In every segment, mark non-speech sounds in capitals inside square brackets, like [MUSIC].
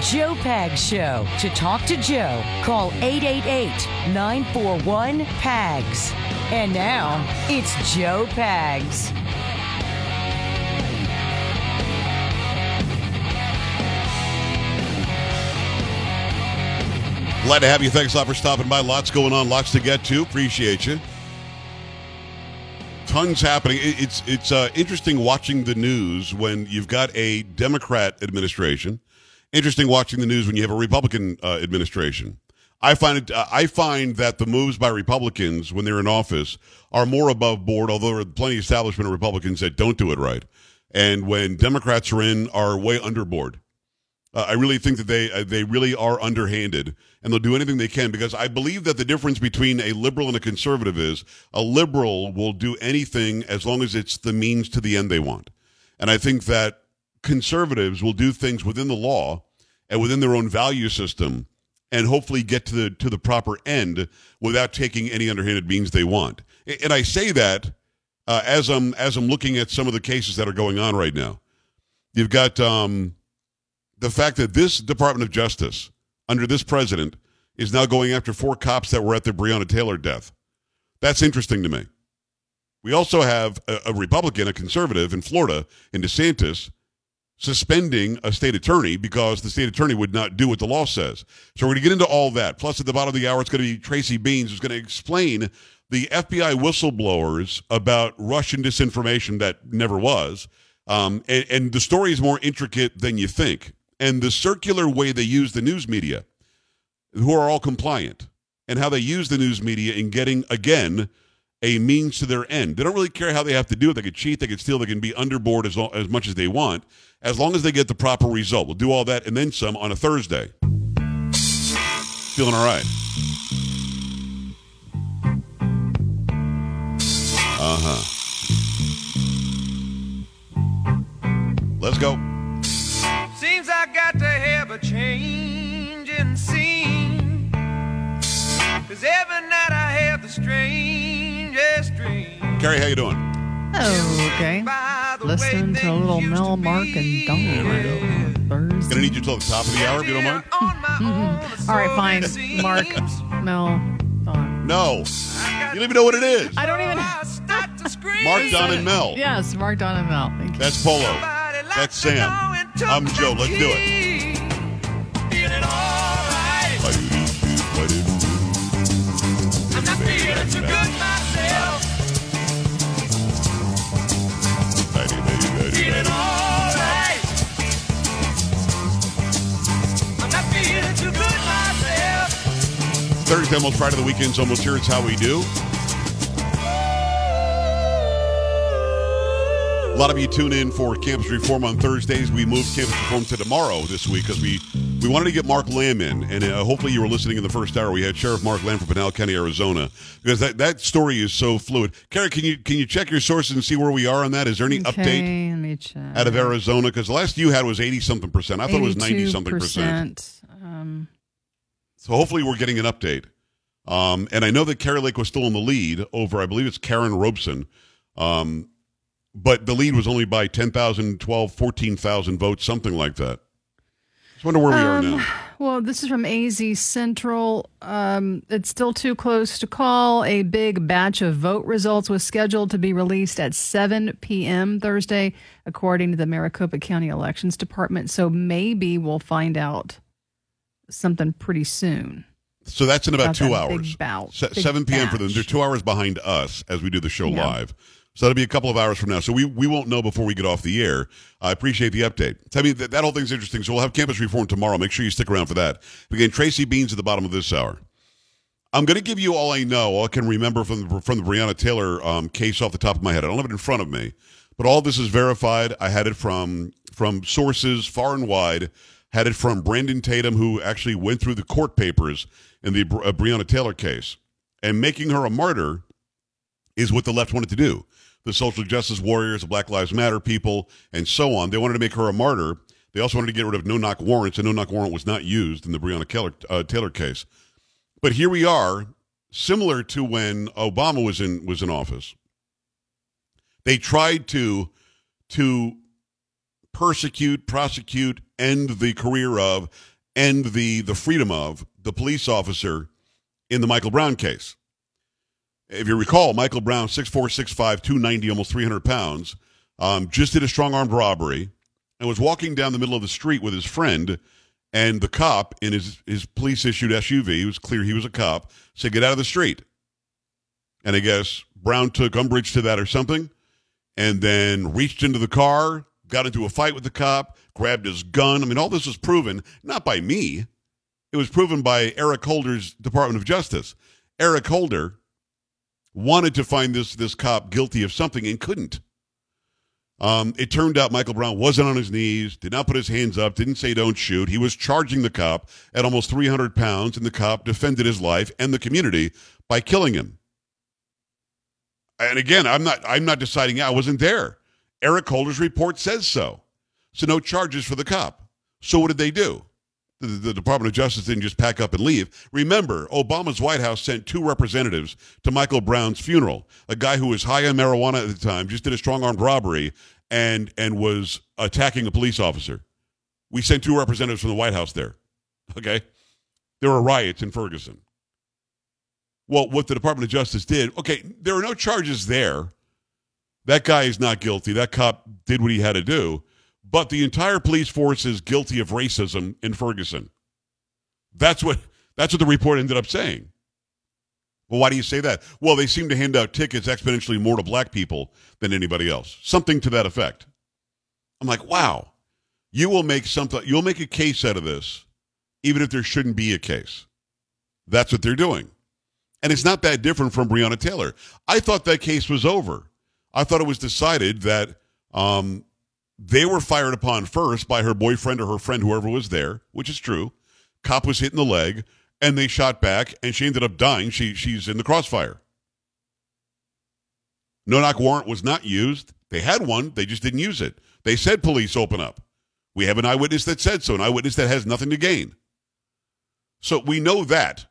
Joe Pags Show. To talk to Joe, call 888 941 PAGS. And now, it's Joe Pags. Glad to have you. Thanks a lot for stopping by. Lots going on, lots to get to. Appreciate you. Tons happening. It's it's uh, interesting watching the news when you've got a Democrat administration. Interesting watching the news when you have a Republican uh, administration. I find it. Uh, I find that the moves by Republicans when they're in office are more above board. Although there are plenty of establishment of Republicans that don't do it right, and when Democrats are in, are way underboard. Uh, I really think that they uh, they really are underhanded, and they'll do anything they can because I believe that the difference between a liberal and a conservative is a liberal will do anything as long as it's the means to the end they want, and I think that conservatives will do things within the law and within their own value system, and hopefully get to the to the proper end without taking any underhanded means they want. And I say that uh, as I'm as I'm looking at some of the cases that are going on right now. You've got. Um, the fact that this Department of Justice, under this president, is now going after four cops that were at the Breonna Taylor death. That's interesting to me. We also have a, a Republican, a conservative in Florida, in DeSantis, suspending a state attorney because the state attorney would not do what the law says. So we're going to get into all that. Plus, at the bottom of the hour, it's going to be Tracy Beanz who's going to explain the FBI whistleblowers about Russian disinformation that never was. Um, and, and the story is more intricate than you think and the circular way they use the news media, who are all compliant, and how they use the news media in getting, again, a means to their end. They don't really care how they have to do it. They can cheat, they can steal, they can be underboard as, as much as they want, as long as they get the proper result. We'll do all that and then some on a Thursday. Feeling all right. Uh huh. Let's go. Seems I got to have a change in scene. Cause every night I have the strangest dream. Carrie, how you doing? Oh, okay. Listening to a little Mel, Mark, and Dawn. Thursday. Gonna need you till the top of the hour if you don't mind. All right, fine. Mark, Mel, Dawn. No, you don't even know what it is. I don't even. Mark, Don, and Mel. Yes, Mark, Don, and Mel. Thank you. That's Polo. That's Sam. I'm Joe. Let's do it. I'm not feeling too good myself. Thursday, almost Friday, the weekend's almost here. It's how we do. Lot of you tune in for Campus Reform on Thursdays. We moved Campus Reform to tomorrow this week because we, we wanted to get Mark Lamb in. And uh, hopefully you were listening in the first hour. We had Sheriff Mark Lamb from Pinal County, Arizona, because that, that story is so fluid. Carrie, can you can you check your sources and see where we are on that? Is there any Okay, update let me check. out of Arizona? Because the last you had was 80 something percent. I thought it was 90 something percent. 82%. Um, So hopefully we're getting an update. Um, and I know that Kari Lake was still in the lead over, I believe it's Karrin Robson. Um, but the lead was only by 10,000, 12, 14,000 votes, something like that. Just wonder where we are Um, now. Well, this is from AZ Central. Um, it's still too close to call. A big batch of vote results was scheduled to be released at 7 p.m. Thursday, according to the Maricopa County Elections Department. So maybe we'll find out something pretty soon. So that's in about About two big hours. bout, Se- big 7 p.m. for them. They're two hours behind us as we do the show Yeah. live. So that'll be a couple of hours from now. So we, we won't know before we get off the air. I appreciate the update. I mean, that, that whole thing's interesting. So we'll have campus reform tomorrow. Make sure you stick around for that. Again, Tracy Beanz at the bottom of this hour. I'm going to give you all I know, all I can remember from the, from the Breonna Taylor um, case off the top of my head. I don't have it in front of me, but all this is verified. I had it from from sources far and wide. Had it from Brandon Tatum, who actually went through the court papers in the uh, Breonna Taylor case, and making her a martyr is what the left wanted to do. The social justice warriors, the Black Lives Matter people, and so on. They wanted to make her a martyr. They also wanted to get rid of no knock warrants, and no knock warrant was not used in the Breonna Taylor, uh, Taylor case. But here we are, similar to when Obama was in was in office. They tried to to persecute, prosecute, end the career of end the the freedom of the police officer in the Michael Brown case. If you recall, Michael Brown, 6'4", 6'5", 290, almost 300 pounds, um, just did a strong-armed robbery and was walking down the middle of the street with his friend, and the cop in his, his police-issued SUV, it was clear he was a cop, said, get out of the street. And I guess Brown took umbrage to that or something, and then reached into the car, got into a fight with the cop, grabbed his gun. I mean, all this was proven, not by me. It was proven by Eric Holder's Department of Justice. Eric Holder wanted to find this this cop guilty of something and couldn't. Um, it turned out Michael Brown wasn't on his knees, did not put his hands up, didn't say don't shoot. He was charging the cop at almost 300 pounds, and the cop defended his life and the community by killing him. And again, I'm not I'm not deciding. I wasn't there. Eric Holder's report says so. So no charges for the cop. So what did they do? The, the, Department of Justice didn't just pack up and leave. Remember, Obama's White House sent two representatives to Michael Brown's funeral. A guy who was high on marijuana at the time, just did a strong armed robbery, and and was attacking a police officer. We sent two representatives from the White House there. Okay, there were riots in Ferguson. Well, what the Department of Justice did, okay, there are no charges there. That guy is not guilty. That cop did what he had to do but the entire police force is guilty of racism in Ferguson. That's what that's what the report ended up saying. Well, why do you say that? Well, they seem to hand out tickets exponentially more to black people than anybody else. Something to that effect. I'm like, wow, you will make something you'll make a case out of this, even if there shouldn't be a case. That's what they're doing. And it's not that different from Breonna Taylor. I thought that case was over. I thought it was decided that um, they were fired upon first by her boyfriend or her friend, whoever was there, which is true. Cop was hit in the leg, and they shot back, and she ended up dying. She she's in the crossfire. No knock warrant was not used. They had one, they just didn't use it. They said police open up. We have an eyewitness that said so, an eyewitness that has nothing to gain. So we know that.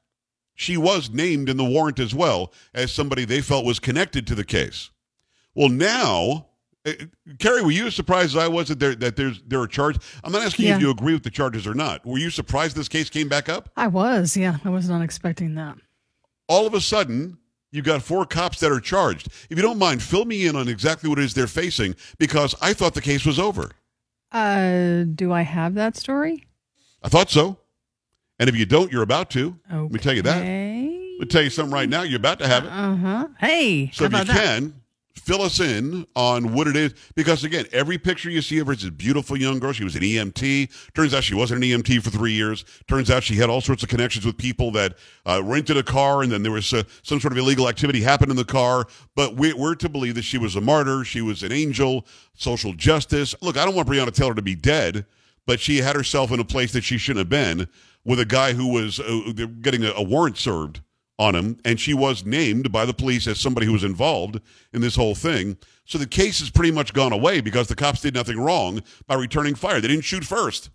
She was named in the warrant as well as somebody they felt was connected to the case. Well, now Carrie, were you as surprised as I was that there that there's there are charges? I'm not asking yeah. if you agree with the charges or not. Were you surprised this case came back up? I was. Yeah, I was not expecting that. All of a sudden, you got four cops that are charged. If you don't mind, fill me in on exactly what it is they're facing because I thought the case was over. Uh, do I have that story? I thought so. And if you don't, you're about to. Okay. Let me tell you that. Let me tell you something right now. You're about to have it. Uh huh. Hey. So if you that? can, fill us in on what it is. Because again every picture you see of her is a beautiful young girl. She was an emt turns out she wasn't an emt for three years. Turns out she had all sorts of connections with people that uh, rented a car and then there was uh, some sort of illegal activity happened in the car. But we, we're to believe that she was a martyr. She was an angel. Social justice. Look i don't want breonna taylor to be dead but she had herself in a place that she shouldn't have been with a guy who was uh, getting a, a warrant served on him, and she was named by the police as somebody who was involved in this whole thing. So the case has pretty much gone away because the cops did nothing wrong by returning fire. They didn't shoot first.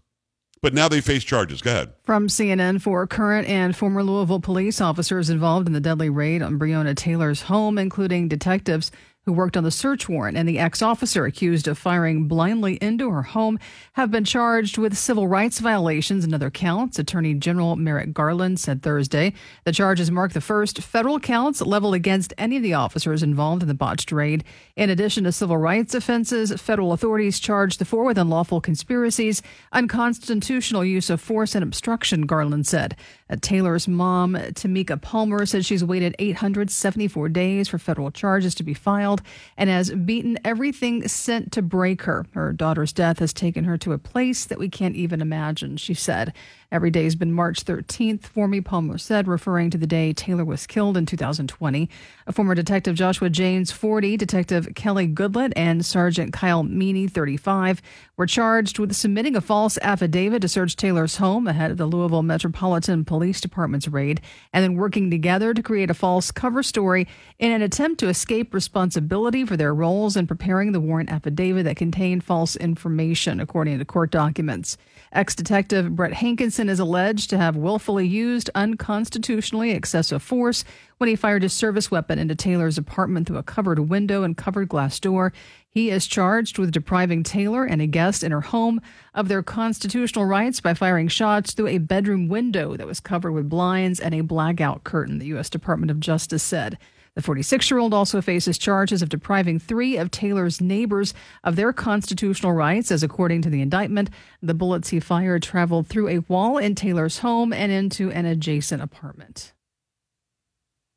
But now they face charges. Go ahead. From CNN, for current and former Louisville police officers involved in the deadly raid on Breonna Taylor's home, including detectives who worked on the search warrant, and the ex officer accused of firing blindly into her home have been charged with civil rights violations and other counts. Attorney General Merrick Garland said Thursday the charges mark the first federal counts leveled against any of the officers involved in the botched raid. In addition to civil rights offenses, federal authorities charged the four with unlawful conspiracies, unconstitutional use of force, and obstruction, Garland said. Uh, Taylor's mom, Tamika Palmer, said she's waited 874 days for federal charges to be filed and has beaten everything sent to break her. Her daughter's death has taken her to a place that we can't even imagine, she said. Every day has been March 13th for me, Palmer said, referring to the day Taylor was killed in 2020. A former Detective Joshua Jaynes, 40, Detective Kelly Goodlett, and Sergeant Kyle Meany, 35, were charged with submitting a false affidavit to search Taylor's home ahead of the Louisville Metropolitan Police Department's raid, and then working together to create a false cover story in an attempt to escape responsibility for their roles in preparing the warrant affidavit that contained false information, according to court documents. Ex detective Brett Hankison Jason is alleged to have willfully used unconstitutionally excessive force when he fired his service weapon into Taylor's apartment through a covered window and covered glass door. He is charged with depriving Taylor and a guest in her home of their constitutional rights by firing shots through a bedroom window that was covered with blinds and a blackout curtain, the U.S. Department of Justice said. The 46 year old also faces charges of depriving three of Taylor's neighbors of their constitutional rights, as according to the indictment, the bullets he fired traveled through a wall in Taylor's home and into an adjacent apartment.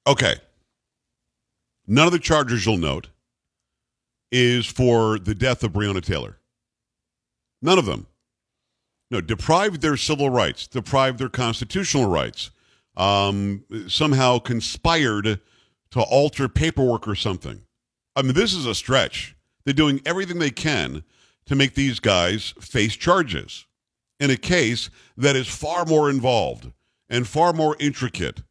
Okay. None of the charges you'll note is for the death of Breonna Taylor. None of them. No, deprived their civil rights, deprived their constitutional rights, um, somehow conspired to alter paperwork or something. I mean, this is a stretch. They're doing everything they can to make these guys face charges in a case that is far more involved and far more intricate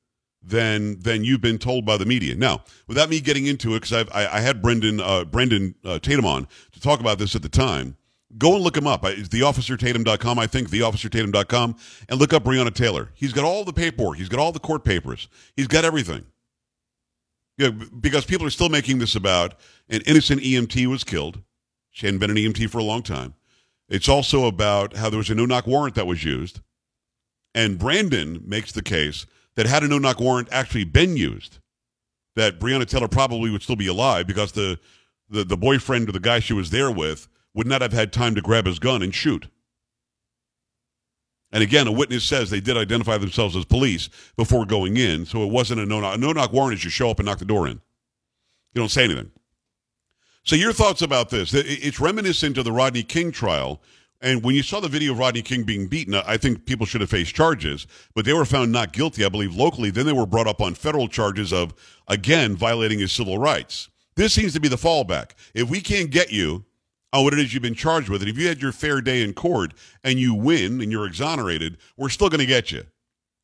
than than you've been told by the media. Now, without me getting into it, because I, I had Brendan uh, Brendan uh, Tatum on to talk about this at the time. Go and look him up. It's theofficertatum.com, I think, theofficertatum.com, and look up Breonna Taylor. He's got all the paperwork. He's got all the court papers. He's got everything. Yeah, because people are still making this about an innocent EMT was killed. She hadn't been an EMT for a long time. It's also about how there was a no-knock warrant that was used. And Brandon makes the case that had a no-knock warrant actually been used, that Breonna Taylor probably would still be alive because the, the, the boyfriend or the guy she was there with would not have had time to grab his gun and shoot. And again, a witness says they did identify themselves as police before going in, so it wasn't a no-knock. A no-knock warrant is you show up and knock the door in. You don't say anything. So your thoughts about this? It's reminiscent of the Rodney King trial. And when you saw the video of Rodney King being beaten, I think people should have faced charges, but they were found not guilty, I believe, locally. Then they were brought up on federal charges of, again, violating his civil rights. This seems to be the fallback. If we can't get you on what it is you've been charged with. And if you had your fair day in court and you win and you're exonerated, we're still going to get you.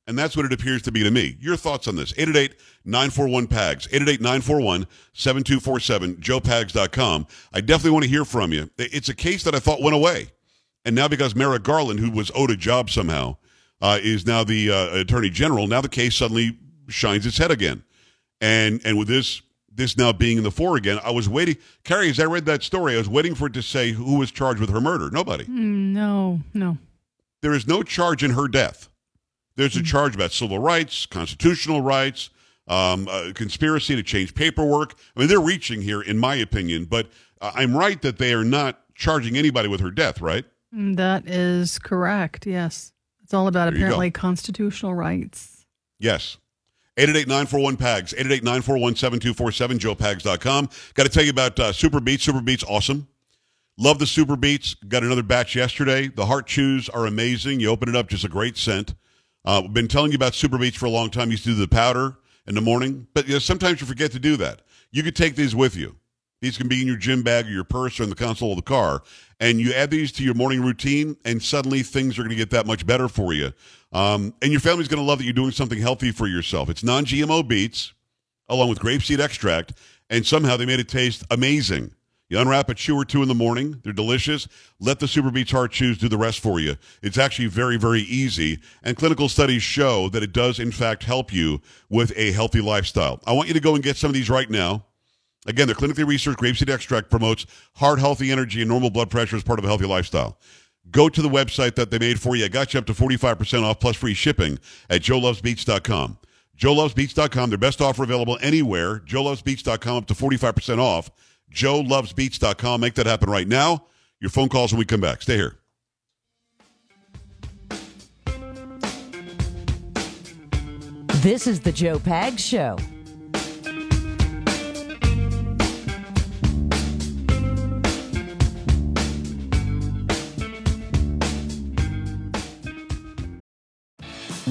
And that's what it appears to be to me. Your thoughts on this? 888-941-PAGS, 888-941-7247, joepags.com. I definitely want to hear from you. It's a case that I thought went away. And now because Merrick Garland, who was owed a job somehow, uh, is now the uh, attorney general, now the case suddenly shines its head again. And and with this this now being in the fore again, I was waiting. Carrie, as I read that story, I was waiting for it to say who was charged with her murder. Nobody. Mm, no, no. There is no charge in her death. There's a mm. charge about civil rights, constitutional rights, um, uh, conspiracy to change paperwork. I mean, they're reaching here, in my opinion, but uh, I'm right that they are not charging anybody with her death, right? Mm, that is correct. Yes. It's all about there apparently constitutional rights. Yes. 888-941-PAGS, 888-941-7247, joepags.com. Got to tell you about uh, Super Beets. Super Beets, awesome. Love the Super Beets. Got another batch yesterday. The heart chews are amazing. You open it up, just a great scent. Uh, been telling you about Super Beets for a long time. used to do the powder in the morning, but you know, sometimes you forget to do that. You could take these with you. These can be in your gym bag or your purse or in the console of the car. And you add these to your morning routine, and suddenly things are going to get that much better for you. Um, and your family's going to love that you're doing something healthy for yourself. It's non GMO beets, along with grapeseed extract, and somehow they made it taste amazing. You unwrap a chew or two in the morning. They're delicious. Let the Super Beets Heart Chews do the rest for you. It's actually very, very easy. And clinical studies show that it does, in fact, help you with a healthy lifestyle. I want you to go and get some of these right now. Again, the clinically researched grapeseed extract promotes heart healthy energy and normal blood pressure as part of a healthy lifestyle. Go to the website that they made for you. I got you up to 45% off plus free shipping at joelovesbeets.com. joelovesbeets.com, their best offer available anywhere. joelovesbeets.com up to 45% off. joelovesbeets.com. Make that happen right now. Your phone calls when we come back. Stay here. This is the Joe Pags Show.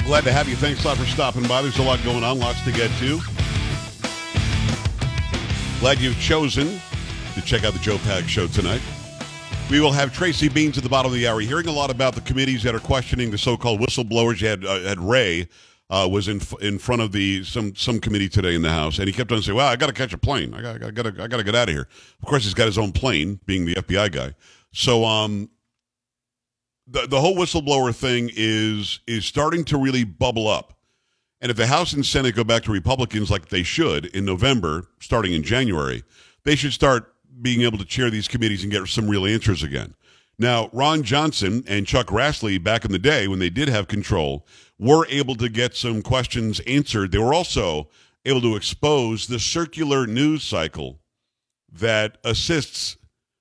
Glad to have you. Thanks a lot for stopping by. There's a lot going on, lots to get to. Glad you've chosen to check out the Joe Pag Show tonight. We will have Tracy Beanz at the bottom of the hour. Hearing a lot about the committees that are questioning the so-called whistleblowers. You had uh, had Wray uh, was in in front of the some some committee today in the House, and he kept on saying, "Well, I got to catch a plane. I got I got to I got to get out of here." Of course, he's got his own plane, being the FBI guy. So, um, the the whole whistleblower thing is is starting to really bubble up. And if the House and Senate go back to Republicans like they should in November, starting in January, they should start being able to chair these committees and get some real answers again. Now, Ron Johnson and Chuck Grassley, back in the day when they did have control, were able to get some questions answered. They were also able to expose the circular news cycle that assists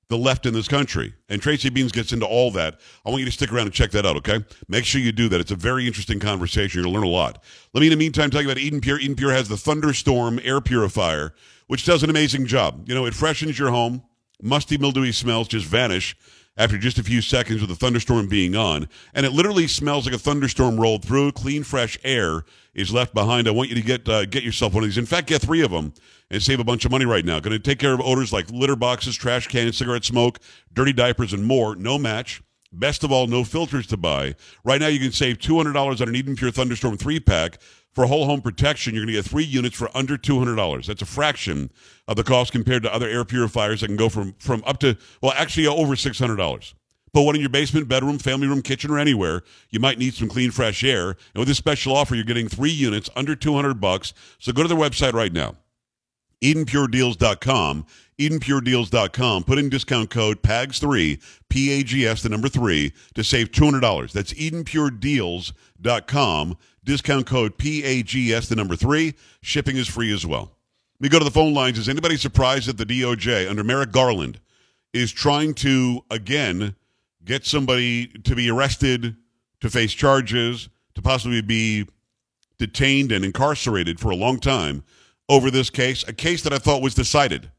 the left in this country. And Tracy Beanz gets into all that. I want you to stick around and check that out, okay? Make sure you do that. It's a very interesting conversation. You're going to learn a lot. Let me, in the meantime, tell you about Eden Pure. Eden Pure has the Thunderstorm air purifier, which does an amazing job. You know, it freshens your home. Musty, mildewy smells just vanish after just a few seconds with the thunderstorm being on. And it literally smells like a thunderstorm rolled through. Clean, fresh air is left behind. I want you to get uh, get yourself one of these. In fact, get three of them and save a bunch of money right now. Going to take care of odors like litter boxes, trash cans, cigarette smoke, dirty diapers, and more. No match. Best of all, no filters to buy. Right now, you can save $200 on an Eden Pure Thunderstorm 3 pack. For whole home protection, you're going to get three units for under $200. That's a fraction of the cost compared to other air purifiers that can go from, from up to, well, actually uh, over $600. Put one in your basement, bedroom, family room, kitchen, or anywhere. You might need some clean, fresh air. And with this special offer, you're getting three units under 200 bucks. So go to their website right now. EdenPureDeals.com. EdenPureDeals.com. Put in discount code PAGS3, P A G S, the number three, to save $200. That's EdenPureDeals.com. Discount code P A G S, the number three. Shipping is free as well. Let me go to the phone lines. Is anybody surprised that the DOJ, under Merrick Garland, is trying to, again, get somebody to be arrested, to face charges, to possibly be detained and incarcerated for a long time over this case, a case that I thought was decided.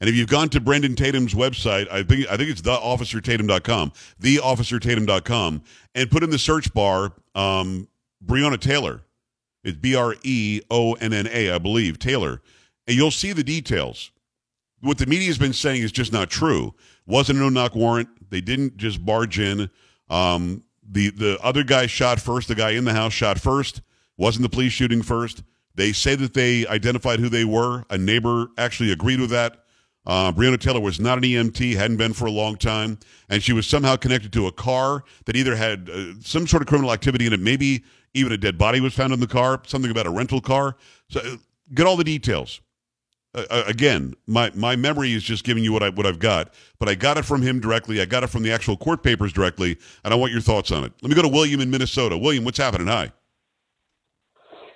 And if you've gone to Brendan Tatum's website, I think I think it's theofficertatum.com, theofficertatum.com, and put in the search bar um, Breonna Taylor. It's B R E O N N A, I believe, Taylor. And you'll see the details. What the media has been saying is just not true. Wasn't a no knock warrant. They didn't just barge in. Um, the the other guy shot first. The guy in the house shot first. Wasn't the police shooting first? They say that they identified who they were. A neighbor actually agreed with that. Uh, Breonna Taylor was not an EMT, hadn't been for a long time, and she was somehow connected to a car that either had uh, some sort of criminal activity in it, maybe even a dead body was found in the car, something about a rental car. So uh, get all the details. Uh, uh, again, my, my memory is just giving you what I what I've got, but I got it from him directly. I got it from the actual court papers directly, and I want your thoughts on it. Let me go to William in Minnesota. William, what's happening? Hi.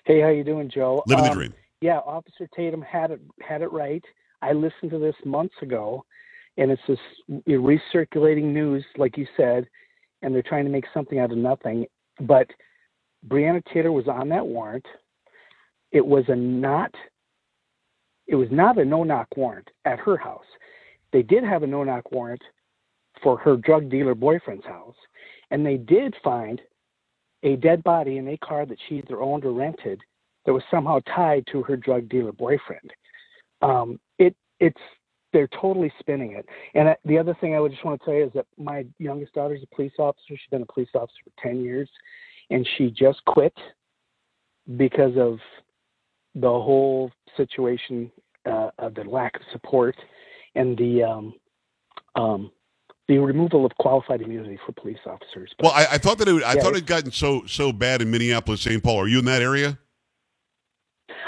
Hey, how you doing, Joe? Living the Um, dream. Yeah, Officer Tatum had it had it right. I listened to this months ago, and it's this recirculating news, like you said, and they're trying to make something out of nothing. But Breonna Taylor was on that warrant. It was a not. It was not a no-knock warrant at her house. They did have a no-knock warrant for her drug dealer boyfriend's house, and they did find a dead body in a car that she either owned or rented that was somehow tied to her drug dealer boyfriend. Um, it it's they're totally spinning it. And I, the other thing I would just want to tell you is that my youngest daughter's a police officer. She's been a police officer for ten years, and she just quit because of the whole situation uh, of the lack of support and the um, um, the removal of qualified immunity for police officers. But- Well, I, I thought that it, would- I Yeah, thought it gotten so so bad in Minneapolis, St. Paul. Are you in that area?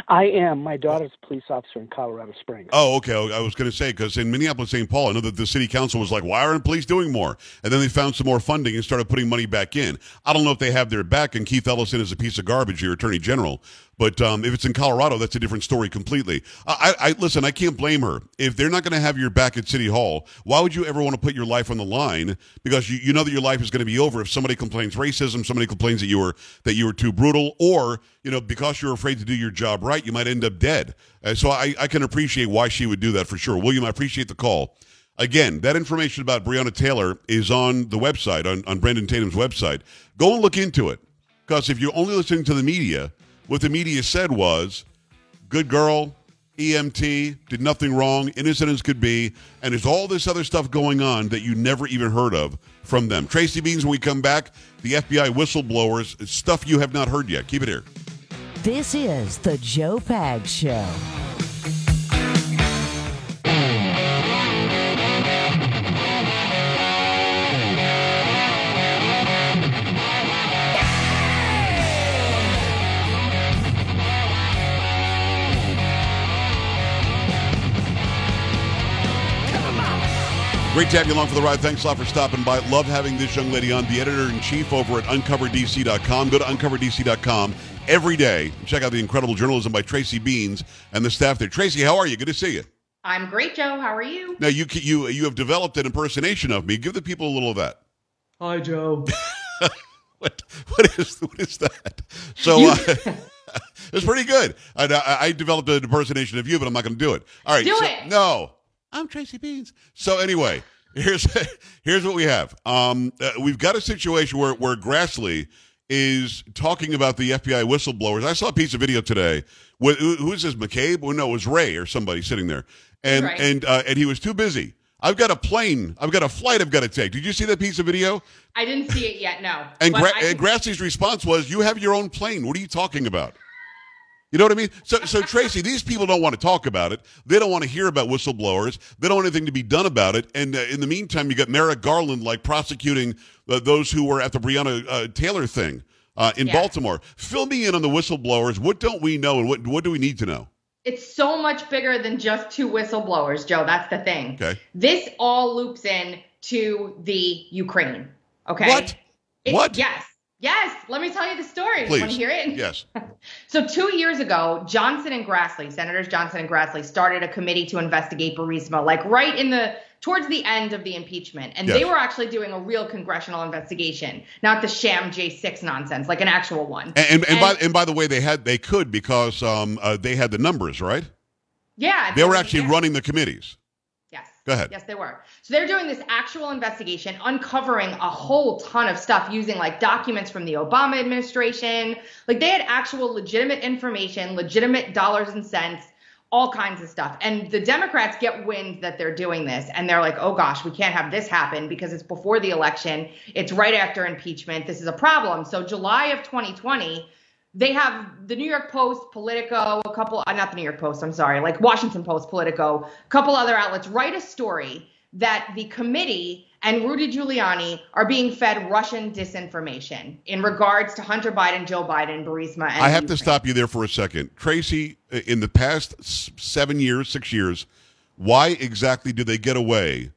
I am. My daughter's a police officer in Colorado Springs. Oh, okay. I was going to say because in Minneapolis, St. Paul, I know that the city council was like, "Why aren't police doing more?" And then they found some more funding and started putting money back in. I don't know if they have their back, and Keith Ellison is a piece of garbage, your attorney general. But um, if it's in Colorado, that's a different story completely. I, I listen. I can't blame her if they're not going to have your back at City Hall. Why would you ever want to put your life on the line? Because you, you know that your life is going to be over if somebody complains racism, somebody complains that you were that you were too brutal, or you know because you're afraid to do your job right, you might end up dead. Uh, so I, I can appreciate why she would do that for sure. William, I appreciate the call. Again, that information about Breonna Taylor is on the website, on, on Brandon Tatum's website. Go and look into it. Because if you're only listening to the media, what the media said was, good girl, EMT, did nothing wrong, innocent as could be, and there's all this other stuff going on that you never even heard of from them. Tracy Beanz, when we come back, the FBI whistleblowers, stuff you have not heard yet. Keep it here. This is the Joe Pag Show. Great to have you along for the ride. Thanks a lot for stopping by. Love having this young lady on, the editor in chief over at uncoverdc.com. Go to uncoverdc.com every day and check out the incredible journalism by Tracy Beanz and the staff there. Tracy, how are you? Good to see you. I'm great, Joe. How are you? Now you you you have developed an impersonation of me. Give the people a little of that. Hi, Joe. [LAUGHS] what what is what is that? So uh, [LAUGHS] it's pretty good. I, I, I developed an impersonation of you, but I'm not going to do it. All right, Do so- it. No, I'm Tracy Beanz. So anyway, [LAUGHS] here's here's what we have. Um, uh, we've got a situation where where Grassley is talking about the FBI whistleblowers. I saw a piece of video today. With, who, who is this? McCabe? Well, no, it was Wray or somebody sitting there, and Right. and uh, and he was too busy. I've got a plane. I've got a flight. I've got to take. Did you see that piece of video? I didn't see it yet, no. And, Gra- I- and Grassley's response was, "You have your own plane. What are you talking about?" You know what I mean? So, so Tracy, these people don't want to talk about it. They don't want to hear about whistleblowers. They don't want anything to be done about it. And uh, in the meantime, you got Merrick Garland like prosecuting uh, those who were at the Breonna uh, Taylor thing uh, in Yeah. Baltimore. Fill me in on the whistleblowers. What don't we know, and what what do we need to know? it's so much bigger than just two whistleblowers, Joe. That's the thing. Okay. This all loops in to the Ukraine. Okay. What? It- What? Yes. Yes. Let me tell you the story. Please. Want to hear it? Yes. [LAUGHS] So two years ago, Johnson and Grassley, Senators Johnson and Grassley, started a committee to investigate Burisma, like right in the towards the end of the impeachment, and they were actually doing a real congressional investigation, not the sham J6 nonsense, like an actual one. And and, and by and by the way, they had they could because um, uh, they had the numbers right. yeah, They were actually yeah. running the committees. Go ahead. Yes, they were. So they're doing this actual investigation, uncovering a whole ton of stuff using like documents from the Obama administration. Like they had actual legitimate information, legitimate dollars and cents, all kinds of stuff. And the Democrats get wind that they're doing this and they're like, oh gosh, we can't have this happen because it's before the election. It's right after impeachment. This is a problem. So July of 2020, they have the New York Post, Politico, a couple, uh, not the New York Post, I'm sorry, like Washington Post, Politico, a couple other outlets write a story that the committee and Rudy Giuliani are being fed Russian disinformation in regards to Hunter Biden, Joe Biden, Burisma, and I have to stop you there for a second. Tracy, in the past seven years, six years, why exactly do they get away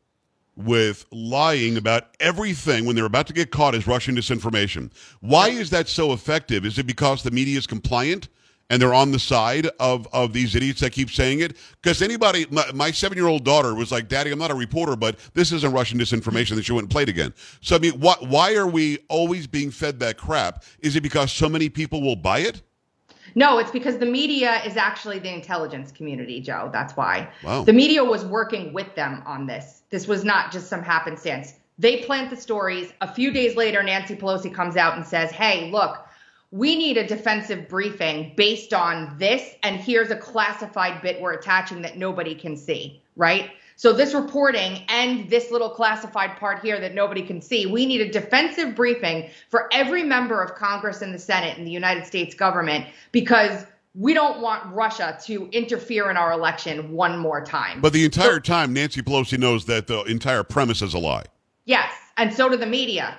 with lying about everything when they're about to get caught as Russian disinformation? Why is that so effective? Is it because the media is compliant? And they're on the side of, of these idiots that keep saying it. Because anybody, my, my seven year old daughter was like, "Daddy, I'm not a reporter, but this isn't Russian disinformation." That she went and played again. So I mean, why why are we always being fed that crap? Is it because so many people will buy it? No, it's because the media is actually the intelligence community, Joe. That's why. Wow. The media was working with them on this. This was not just some happenstance. They plant the stories. A few days later, Nancy Pelosi comes out and says, hey, look, we need a defensive briefing based on this, and here's a classified bit we're attaching that nobody can see, right? So this reporting and this little classified part here that nobody can see, we need a defensive briefing for every member of Congress and the Senate and the United States government because we don't want Russia to interfere in our election one more time. But the entire time, Nancy Pelosi knows that the entire premise is a lie. Yes, and so do the media.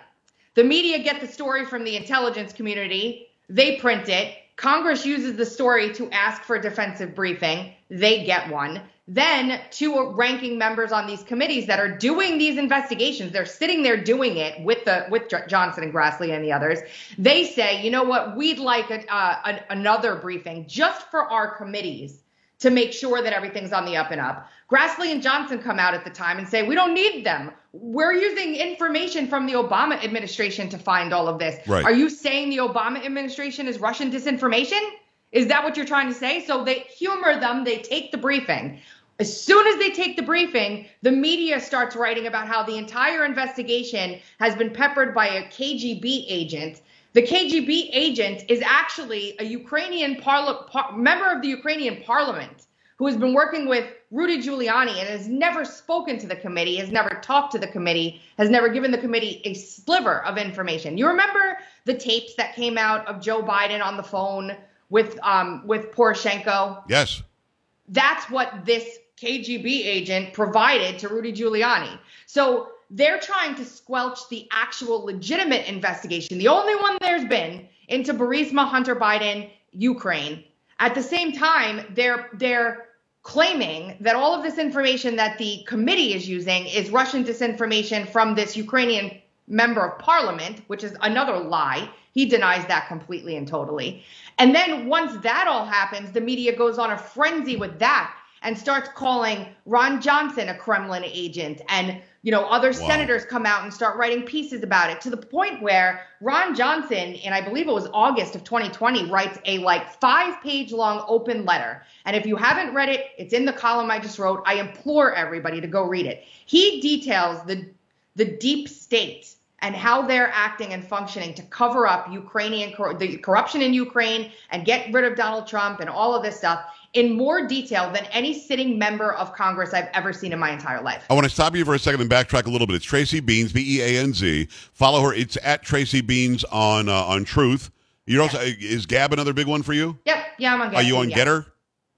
The media get the story from the intelligence community, they print it. Congress uses the story to ask for a defensive briefing, they get one. Then, two ranking members on these committees that are doing these investigations, they're sitting there doing it with the with Johnson and Grassley and the others. They say, you know what, we'd like a, uh, an, another briefing just for our committees to make sure that everything's on the up and up. Grassley and Johnson come out at the time and say, we don't need them. We're using information from the Obama administration to find all of this. Right. Are you saying the Obama administration is Russian disinformation? Is that what you're trying to say? So they humor them, they take the briefing. As soon as they take the briefing, the media starts writing about how the entire investigation has been peppered by a KGB agent The KGB agent is actually a Ukrainian parla- par- member of the Ukrainian parliament who has been working with Rudy Giuliani and has never spoken to the committee, has never talked to the committee, has never given the committee a sliver of information. You remember the tapes that came out of Joe Biden on the phone with um, with Poroshenko? Yes. That's what this KGB agent provided to Rudy Giuliani. So they're trying to squelch the actual legitimate investigation, the only one there's been into Burisma, Hunter Biden, Ukraine. At the same time, they're they're claiming that all of this information that the committee is using is Russian disinformation from this Ukrainian member of parliament, which is another lie. He denies that completely and totally. And then once that all happens, the media goes on a frenzy with that and starts calling Ron Johnson a Kremlin agent. And you know other wow. senators come out and start writing pieces about it to the point where Ron Johnson in I believe it was August of 2020 writes a like 5 page long open letter. And if you haven't read it it's in the column I just wrote. I implore everybody to go read it. He details the the deep state and how they're acting and functioning to cover up Ukrainian the corruption in Ukraine and get rid of Donald Trump and all of this stuff in more detail than any sitting member of Congress I've ever seen in my entire life. I want to stop you for a second and backtrack a little bit. It's Tracy Beanz, B E A N Z. Follow her. It's at Tracy Beanz on uh, on Truth. You're also is Gab another big one for you? Yep. Yeah, I'm on Gab. Are you on yeah. Gettr?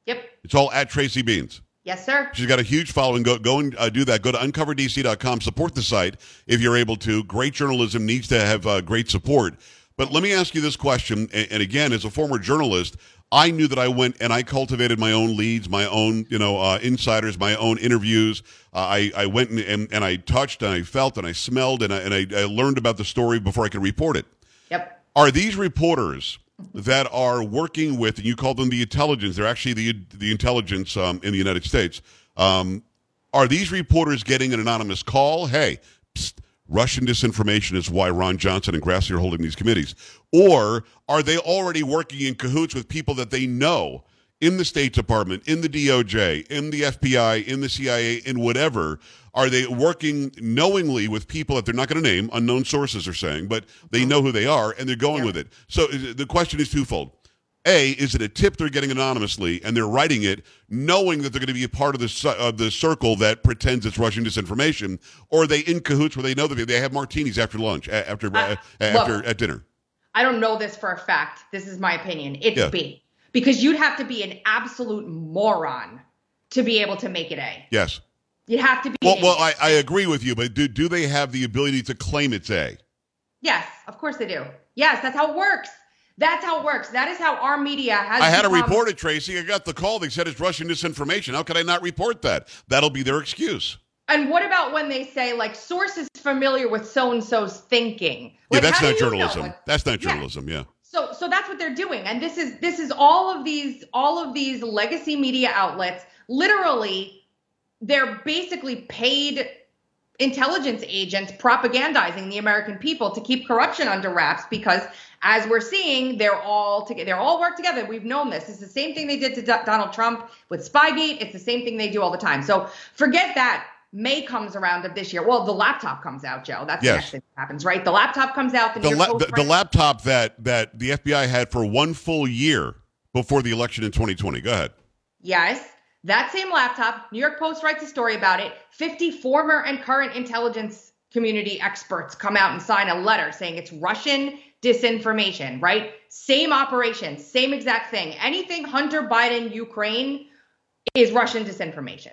Yep. It's all at Tracy Beanz. Yes, sir. She's got a huge following. Go go and uh, do that. Go to uncoverdc.com. Support the site if you're able to. Great journalism needs to have uh, great support. But let me ask you this question. And, again, as a former journalist, I knew that I went and I cultivated my own leads, my own, you know, uh, insiders, my own interviews. Uh, I, I went and, and, and, I touched and I felt and I smelled and I, and I, I learned about the story before I could report it. Yep. Are these reporters that are working with, and you call them the intelligence, they're actually the, the intelligence um, in the United States. Um, are these reporters getting an anonymous call? Hey, psst, Russian disinformation is why Ron Johnson and Grassley are holding these committees? Or are they already working in cahoots with people that they know in the State Department, in the DOJ, in the FBI, in the CIA, in whatever? Are they working knowingly with people that they're not going to name, unknown sources are saying, but they uh-huh. know who they are and they're going yeah. with it? So uh, the question is twofold. A, is it a tip they're getting anonymously and they're writing it knowing that they're going to be a part of the, of the circle that pretends it's Russian disinformation? Or are they in cahoots where they know that they have martinis after lunch, after, uh, after look, at dinner? I don't know this for a fact. This is my opinion. It's yeah. B. Because you'd have to be an absolute moron to be able to make it A. Yes. You'd have to be. Well, well I, I agree with you, but do, do they have the ability to claim it's A? Yes, of course they do. Yes, that's how it works. That's how it works. That is how our media has. I had become- to report it, Tracy. I got the call. They said it's Russian disinformation. How could I not report that? That'll be their excuse. And what about when they say like sources familiar with so and so's thinking? Like, yeah, that's not journalism. That's not journalism. Yeah. yeah. So so that's what they're doing. And this is this is all of these all of these legacy media outlets literally they're basically paid intelligence agents propagandizing the American people to keep corruption under wraps because as we're seeing, they're all together. They're all work together. We've known this. It's the same thing they did to D- Donald Trump with Spygate. It's the same thing they do all the time. So forget that. May comes around of this year. Well, the laptop comes out, Joe. That's yes. the next thing that happens, right? The laptop comes out. The, the, la- the, the laptop that that the FBI had for one full year before the election in 2020. Go ahead. Yes. That same laptop, New York Post writes a story about it. 50 former and current intelligence community experts come out and sign a letter saying it's Russian disinformation, right? Same operation, same exact thing. Anything Hunter Biden, Ukraine is Russian disinformation.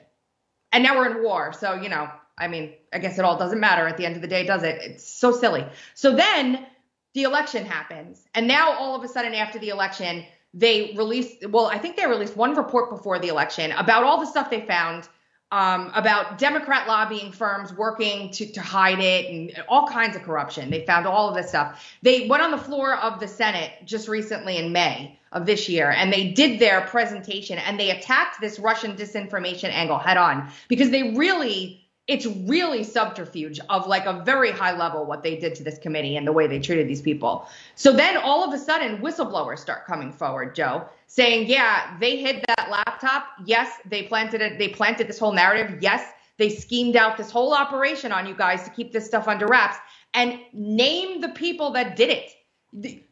And now we're in war. So, you know, I mean, I guess it all doesn't matter at the end of the day, does it? It's so silly. So then the election happens. And now all of a sudden after the election, they released, well, I think they released one report before the election about all the stuff they found um, about Democrat lobbying firms working to, to hide it and all kinds of corruption. They found all of this stuff. They went on the floor of the Senate just recently in May of this year and they did their presentation and they attacked this Russian disinformation angle head on because they really it's really subterfuge of like a very high level what they did to this committee and the way they treated these people. So then all of a sudden whistleblowers start coming forward, Joe, saying, "Yeah, they hid that laptop. Yes, they planted it. They planted this whole narrative. Yes, they schemed out this whole operation on you guys to keep this stuff under wraps and name the people that did it."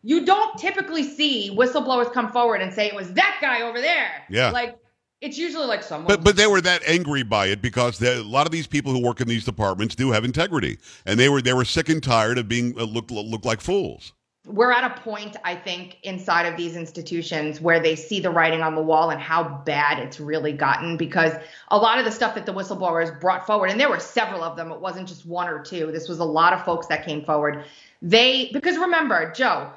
you don't typically see whistleblowers come forward and say it was that guy over there. Yeah. Like it's usually like someone. But but they were that angry by it because a lot of these people who work in these departments do have integrity, and they were they were sick and tired of being uh, look look like fools. we're at a point, I think, inside of these institutions where they see the writing on the wall and how bad it's really gotten because a lot of the stuff that the whistleblowers brought forward, and there were several of them, it wasn't just one or two, this was a lot of folks that came forward. They, because remember, Joe,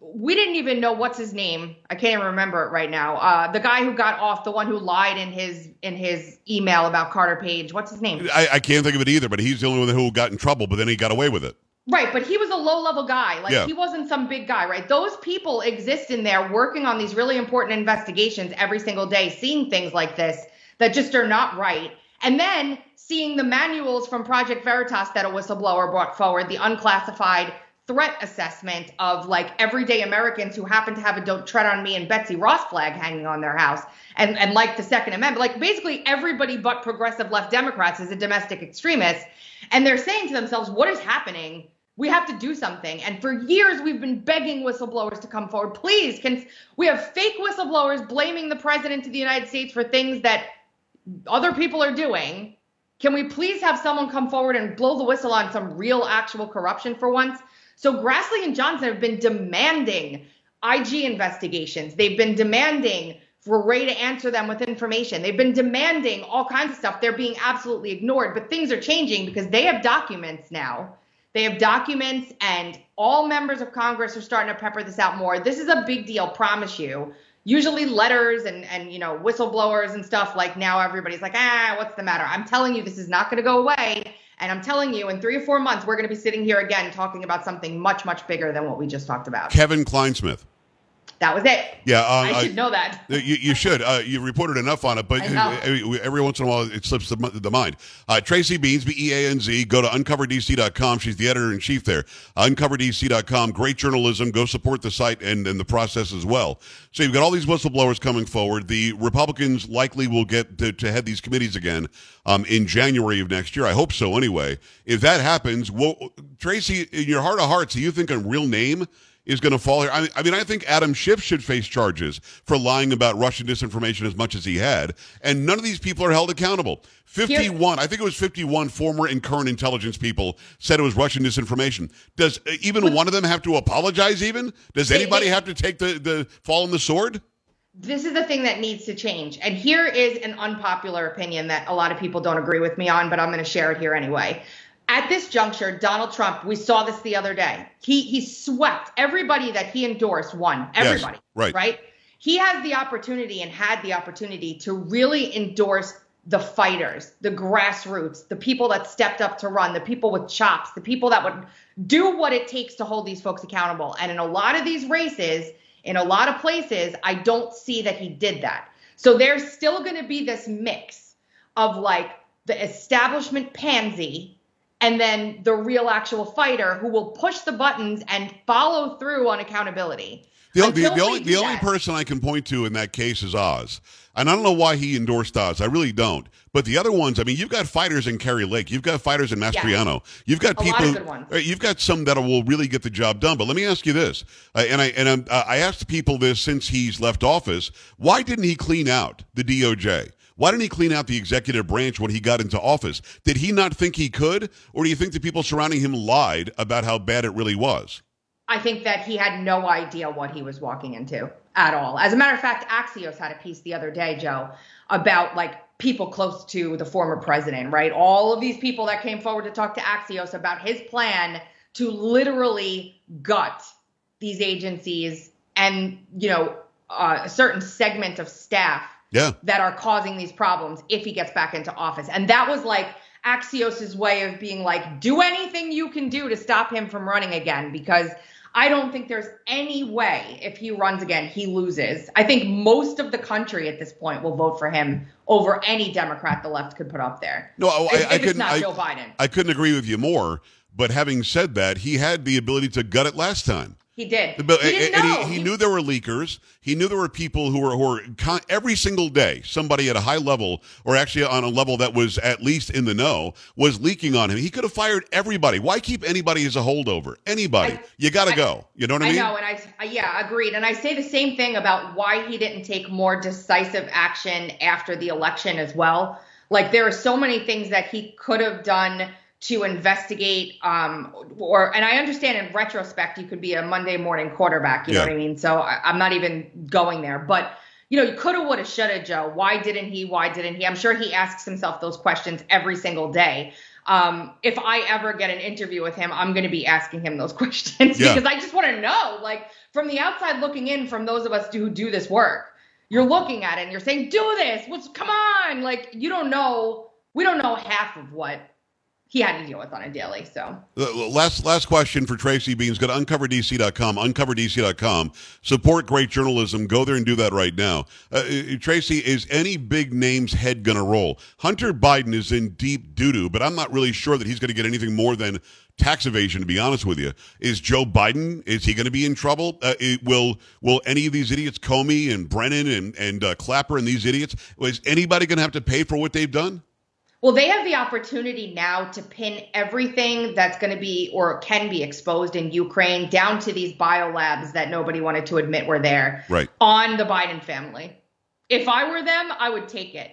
we didn't even know what's his name. I can't even remember it right now. Uh, the guy who got off, the one who lied in his in his email about Carter Page. What's his name? I, I can't think of it either, but he's the only one who got in trouble, but then he got away with it. Right, but he was a low level guy. Like Yeah. he wasn't some big guy, right? Those people exist in there working on these really important investigations every single day, seeing things like this that just are not right. And then seeing the manuals from Project Veritas that a whistleblower brought forward, the unclassified threat assessment of like everyday Americans who happen to have a don't tread on me and Betsy Ross flag hanging on their house and, and like the Second Amendment. Like basically everybody but progressive left Democrats is a domestic extremist. And they're saying to themselves, what is happening? We have to do something. And for years, we've been begging whistleblowers to come forward. Please, can we have fake whistleblowers blaming the president of the United States for things that other people are doing? Can we please have someone come forward and blow the whistle on some real, actual corruption for once? So Grassley and Johnson have been demanding IG investigations. They've been demanding for Wray to answer them with information. They've been demanding all kinds of stuff. They're being absolutely ignored, but things are changing because they have documents now. They have documents, and all members of Congress are starting to pepper this out more. This is a big deal, promise you. Usually letters and and you know whistleblowers and stuff like now everybody's like ah what's the matter? I'm telling you this is not going to go away, and I'm telling you in three or four months we're going to be sitting here again talking about something much much bigger than what we just talked about. Kevin Clinesmith. That was it. Yeah, uh, I should know that. [LAUGHS] You, you should. Uh, you reported enough on it, but every, every once in a while it slips the, the mind. Uh, Tracy Beanz, B E A N Z. Go to uncoverdc.com. She's the editor in chief there. Uncoverdc.com. Great journalism. Go support the site and, and the process as well. So you've got all these whistleblowers coming forward. The Republicans likely will get to, to head these committees again um, in January of next year. I hope so. Anyway, if that happens, well, Tracy, in your heart of hearts, do you think a real name? Is going to fall here. I, I mean, I think Adam Schiff should face charges for lying about Russian disinformation as much as he had, and none of these people are held accountable. 51, I think it was 51 former and current intelligence people said it was Russian disinformation. Does uh, even one of them have to apologize even? Does anybody have to take the, the fall on the sword? this is the thing that needs to change. And here is an unpopular opinion that a lot of people don't agree with me on, but I'm going to share it here anyway. At this juncture, Donald Trump, we saw this the other day. He he swept everybody that he endorsed won. Everybody. right. Right? He has the opportunity and had the opportunity to really endorse the fighters, the grassroots, the people that stepped up to run, the people with chops, the people that would do what it takes to hold these folks accountable. And in a lot of these races, in a lot of places, I don't see that he did that. So there's still going to be this mix of like the establishment pansy and then the real actual fighter who will push the buttons and follow through on accountability. The, the, the only the only person I can point to in that case is Oz, and I don't know why he endorsed Oz. I really don't. But the other ones, I mean, you've got fighters in Kari Lake, you've got fighters in Mastriano, you've got people, of good ones. you've got some that will really get the job done. But let me ask you this, uh, and I and uh, I asked people this since he's left office: Why didn't he clean out the DOJ? Why didn't he clean out the executive branch when he got into office? Did he not think he could, or do you think the people surrounding him lied about how bad it really was? I think that he had no idea what he was walking into at all. As a matter of fact, Axios had a piece the other day, Joe, about like people close to the former president, right? All of these people that came forward to talk to Axios about his plan to literally gut these agencies and, you know, uh, a certain segment of staff Yeah. that are causing these problems if he gets back into office. And that was like Axios's way of being like, do anything you can do to stop him from running again, because I don't think there's any way if he runs again, he loses. I think most of the country at this point will vote for him over any Democrat the left could put up there. No, I, If- I, if I it's couldn't. not I, Joe Biden. I couldn't agree with you more. But having said that, he had the ability to gut it last time. He did. But- he didn't and know. he, he knew there were leakers. He knew there were people who were, who were con- every single day, somebody at a high level, or actually on a level that was at least in the know, was leaking on him. He could have fired everybody. Why keep anybody as a holdover? Anybody. I- you got to go. You know what I mean? I know, and I, I yeah, agreed. And I say the same thing about why he didn't take more decisive action after the election as well. Like there are so many things that he could have done to investigate, um, or and I understand in retrospect you could be a Monday morning quarterback. You Yeah. know what I mean? So I, I'm not even going there, but. You know, you could have, would have, should have, Joe. Why didn't he? Why didn't he? I'm sure he asks himself those questions every single day. Um, if I ever get an interview with him, I'm going to be asking him those [LAUGHS] questions Yeah. because I just want to know, like, from the outside looking in, from those of us who do this work, you're looking at it and you're saying, "Do this." What's come on? Like, you don't know. We don't know half of what he had to deal with on a daily. So last last question for Tracy Beanz. Go to uncoverdc.com, uncoverdc.com. Support great journalism. Go there and do that right now. Uh, uh, Tracy, is any big name's head going to roll? Hunter Biden is in deep doo doo, but I'm not really sure that he's going to get anything more than tax evasion. To be honest with you, is Joe Biden? Is he going to be in trouble? Uh, it- will Will any of these idiots, Comey and Brennan and and uh, Clapper and these idiots, is anybody going to have to pay for what they've done? Well, they have the opportunity now to pin everything that's going to be or can be exposed in Ukraine down to these biolabs that nobody wanted to admit were there Right. on the Biden family. If I were them, I would take it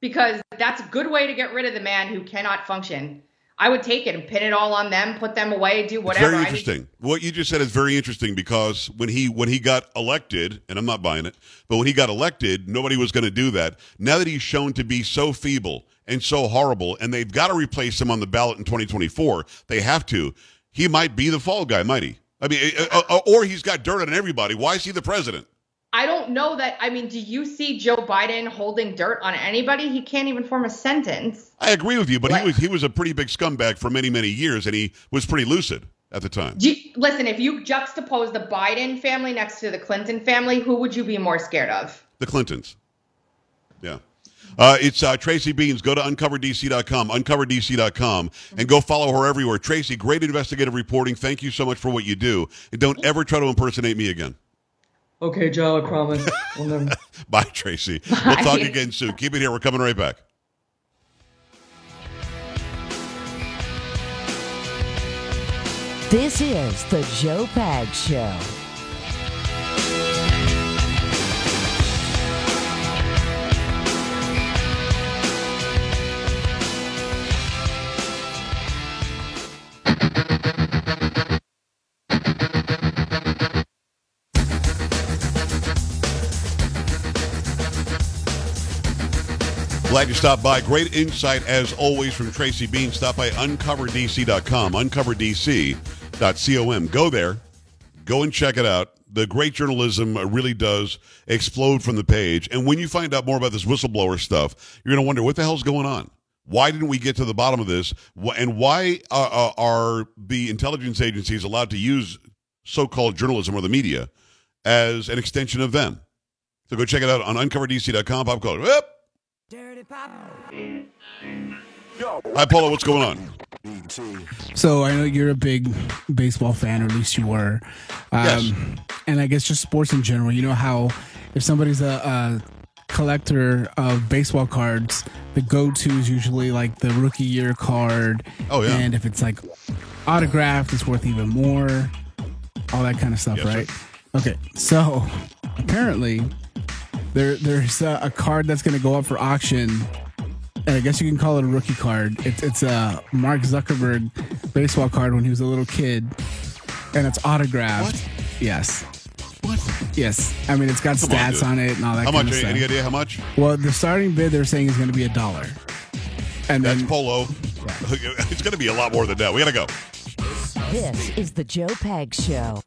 because that's a good way to get rid of the man who cannot function. I would take it and pin it all on them, put them away, do whatever. It's very interesting. what you just said is very interesting because when he when he got elected, and I'm not buying it, but when he got elected, nobody was going to do that. Now that he's shown to be so feeble and so horrible, and they've got to replace him on the ballot in 2024, they have to. He might be the fall guy, might he? I mean, uh, uh, or he's got dirt on everybody. Why is he the president? I don't know that. I mean, do you see Joe Biden holding dirt on anybody? He can't even form a sentence. I agree with you, but he was he was a pretty big scumbag for many many years, and he was pretty lucid at the time. You, listen, if you juxtapose the Biden family next to the Clinton family, who would you be more scared of? The Clintons. Yeah. Uh, it's uh, Tracy Beanz. Go to uncoverdc.com, uncoverdc.com, and go follow her everywhere. Tracy, great investigative reporting. Thank you so much for what you do. And don't ever try to impersonate me again. Okay, Joe, I promise. [LAUGHS] We'll never. Bye, Tracy. We'll talk again soon. Keep it here. We're coming right back. This is the Joe Pag Show. Glad you stopped by. Great insight, as always, from Tracy Bean. Stop by uncoverdc.com, uncoverdc.com. Go there. Go and check it out. The great journalism really does explode from the page. And when you find out more about this whistleblower stuff, you're going to wonder what the hell's going on? Why didn't we get to the bottom of this? And why uh, uh, are the intelligence agencies allowed to use so called journalism or the media as an extension of them? So go check it out on uncoverdc.com. Pop culture. Yep. Hi, Polo. What's going on? So I know you're a big baseball fan, or at least you were. Um, Yes. And I guess just sports in general. You know how if somebody's a, a collector of baseball cards, the go-to is usually like the rookie year card. Oh, yeah. And if it's like autographed, it's worth even more. All that kind of stuff, Yes, sir. right? Okay. So apparently, there there's a, a card that's going to go up for auction and I guess you can call it a rookie card. It's it's a Mark Zuckerberg baseball card when he was a little kid, and it's autographed. What? Yes, What? yes. I mean, it's got Come stats dude. on, it and all that. How kind much? Of stuff. How much? Any idea how much? Well, the starting bid they're saying is going to be a dollar, and That's then Polo. [LAUGHS] It's going to be a lot more than that. We got to go. This is the Joe Pag Show.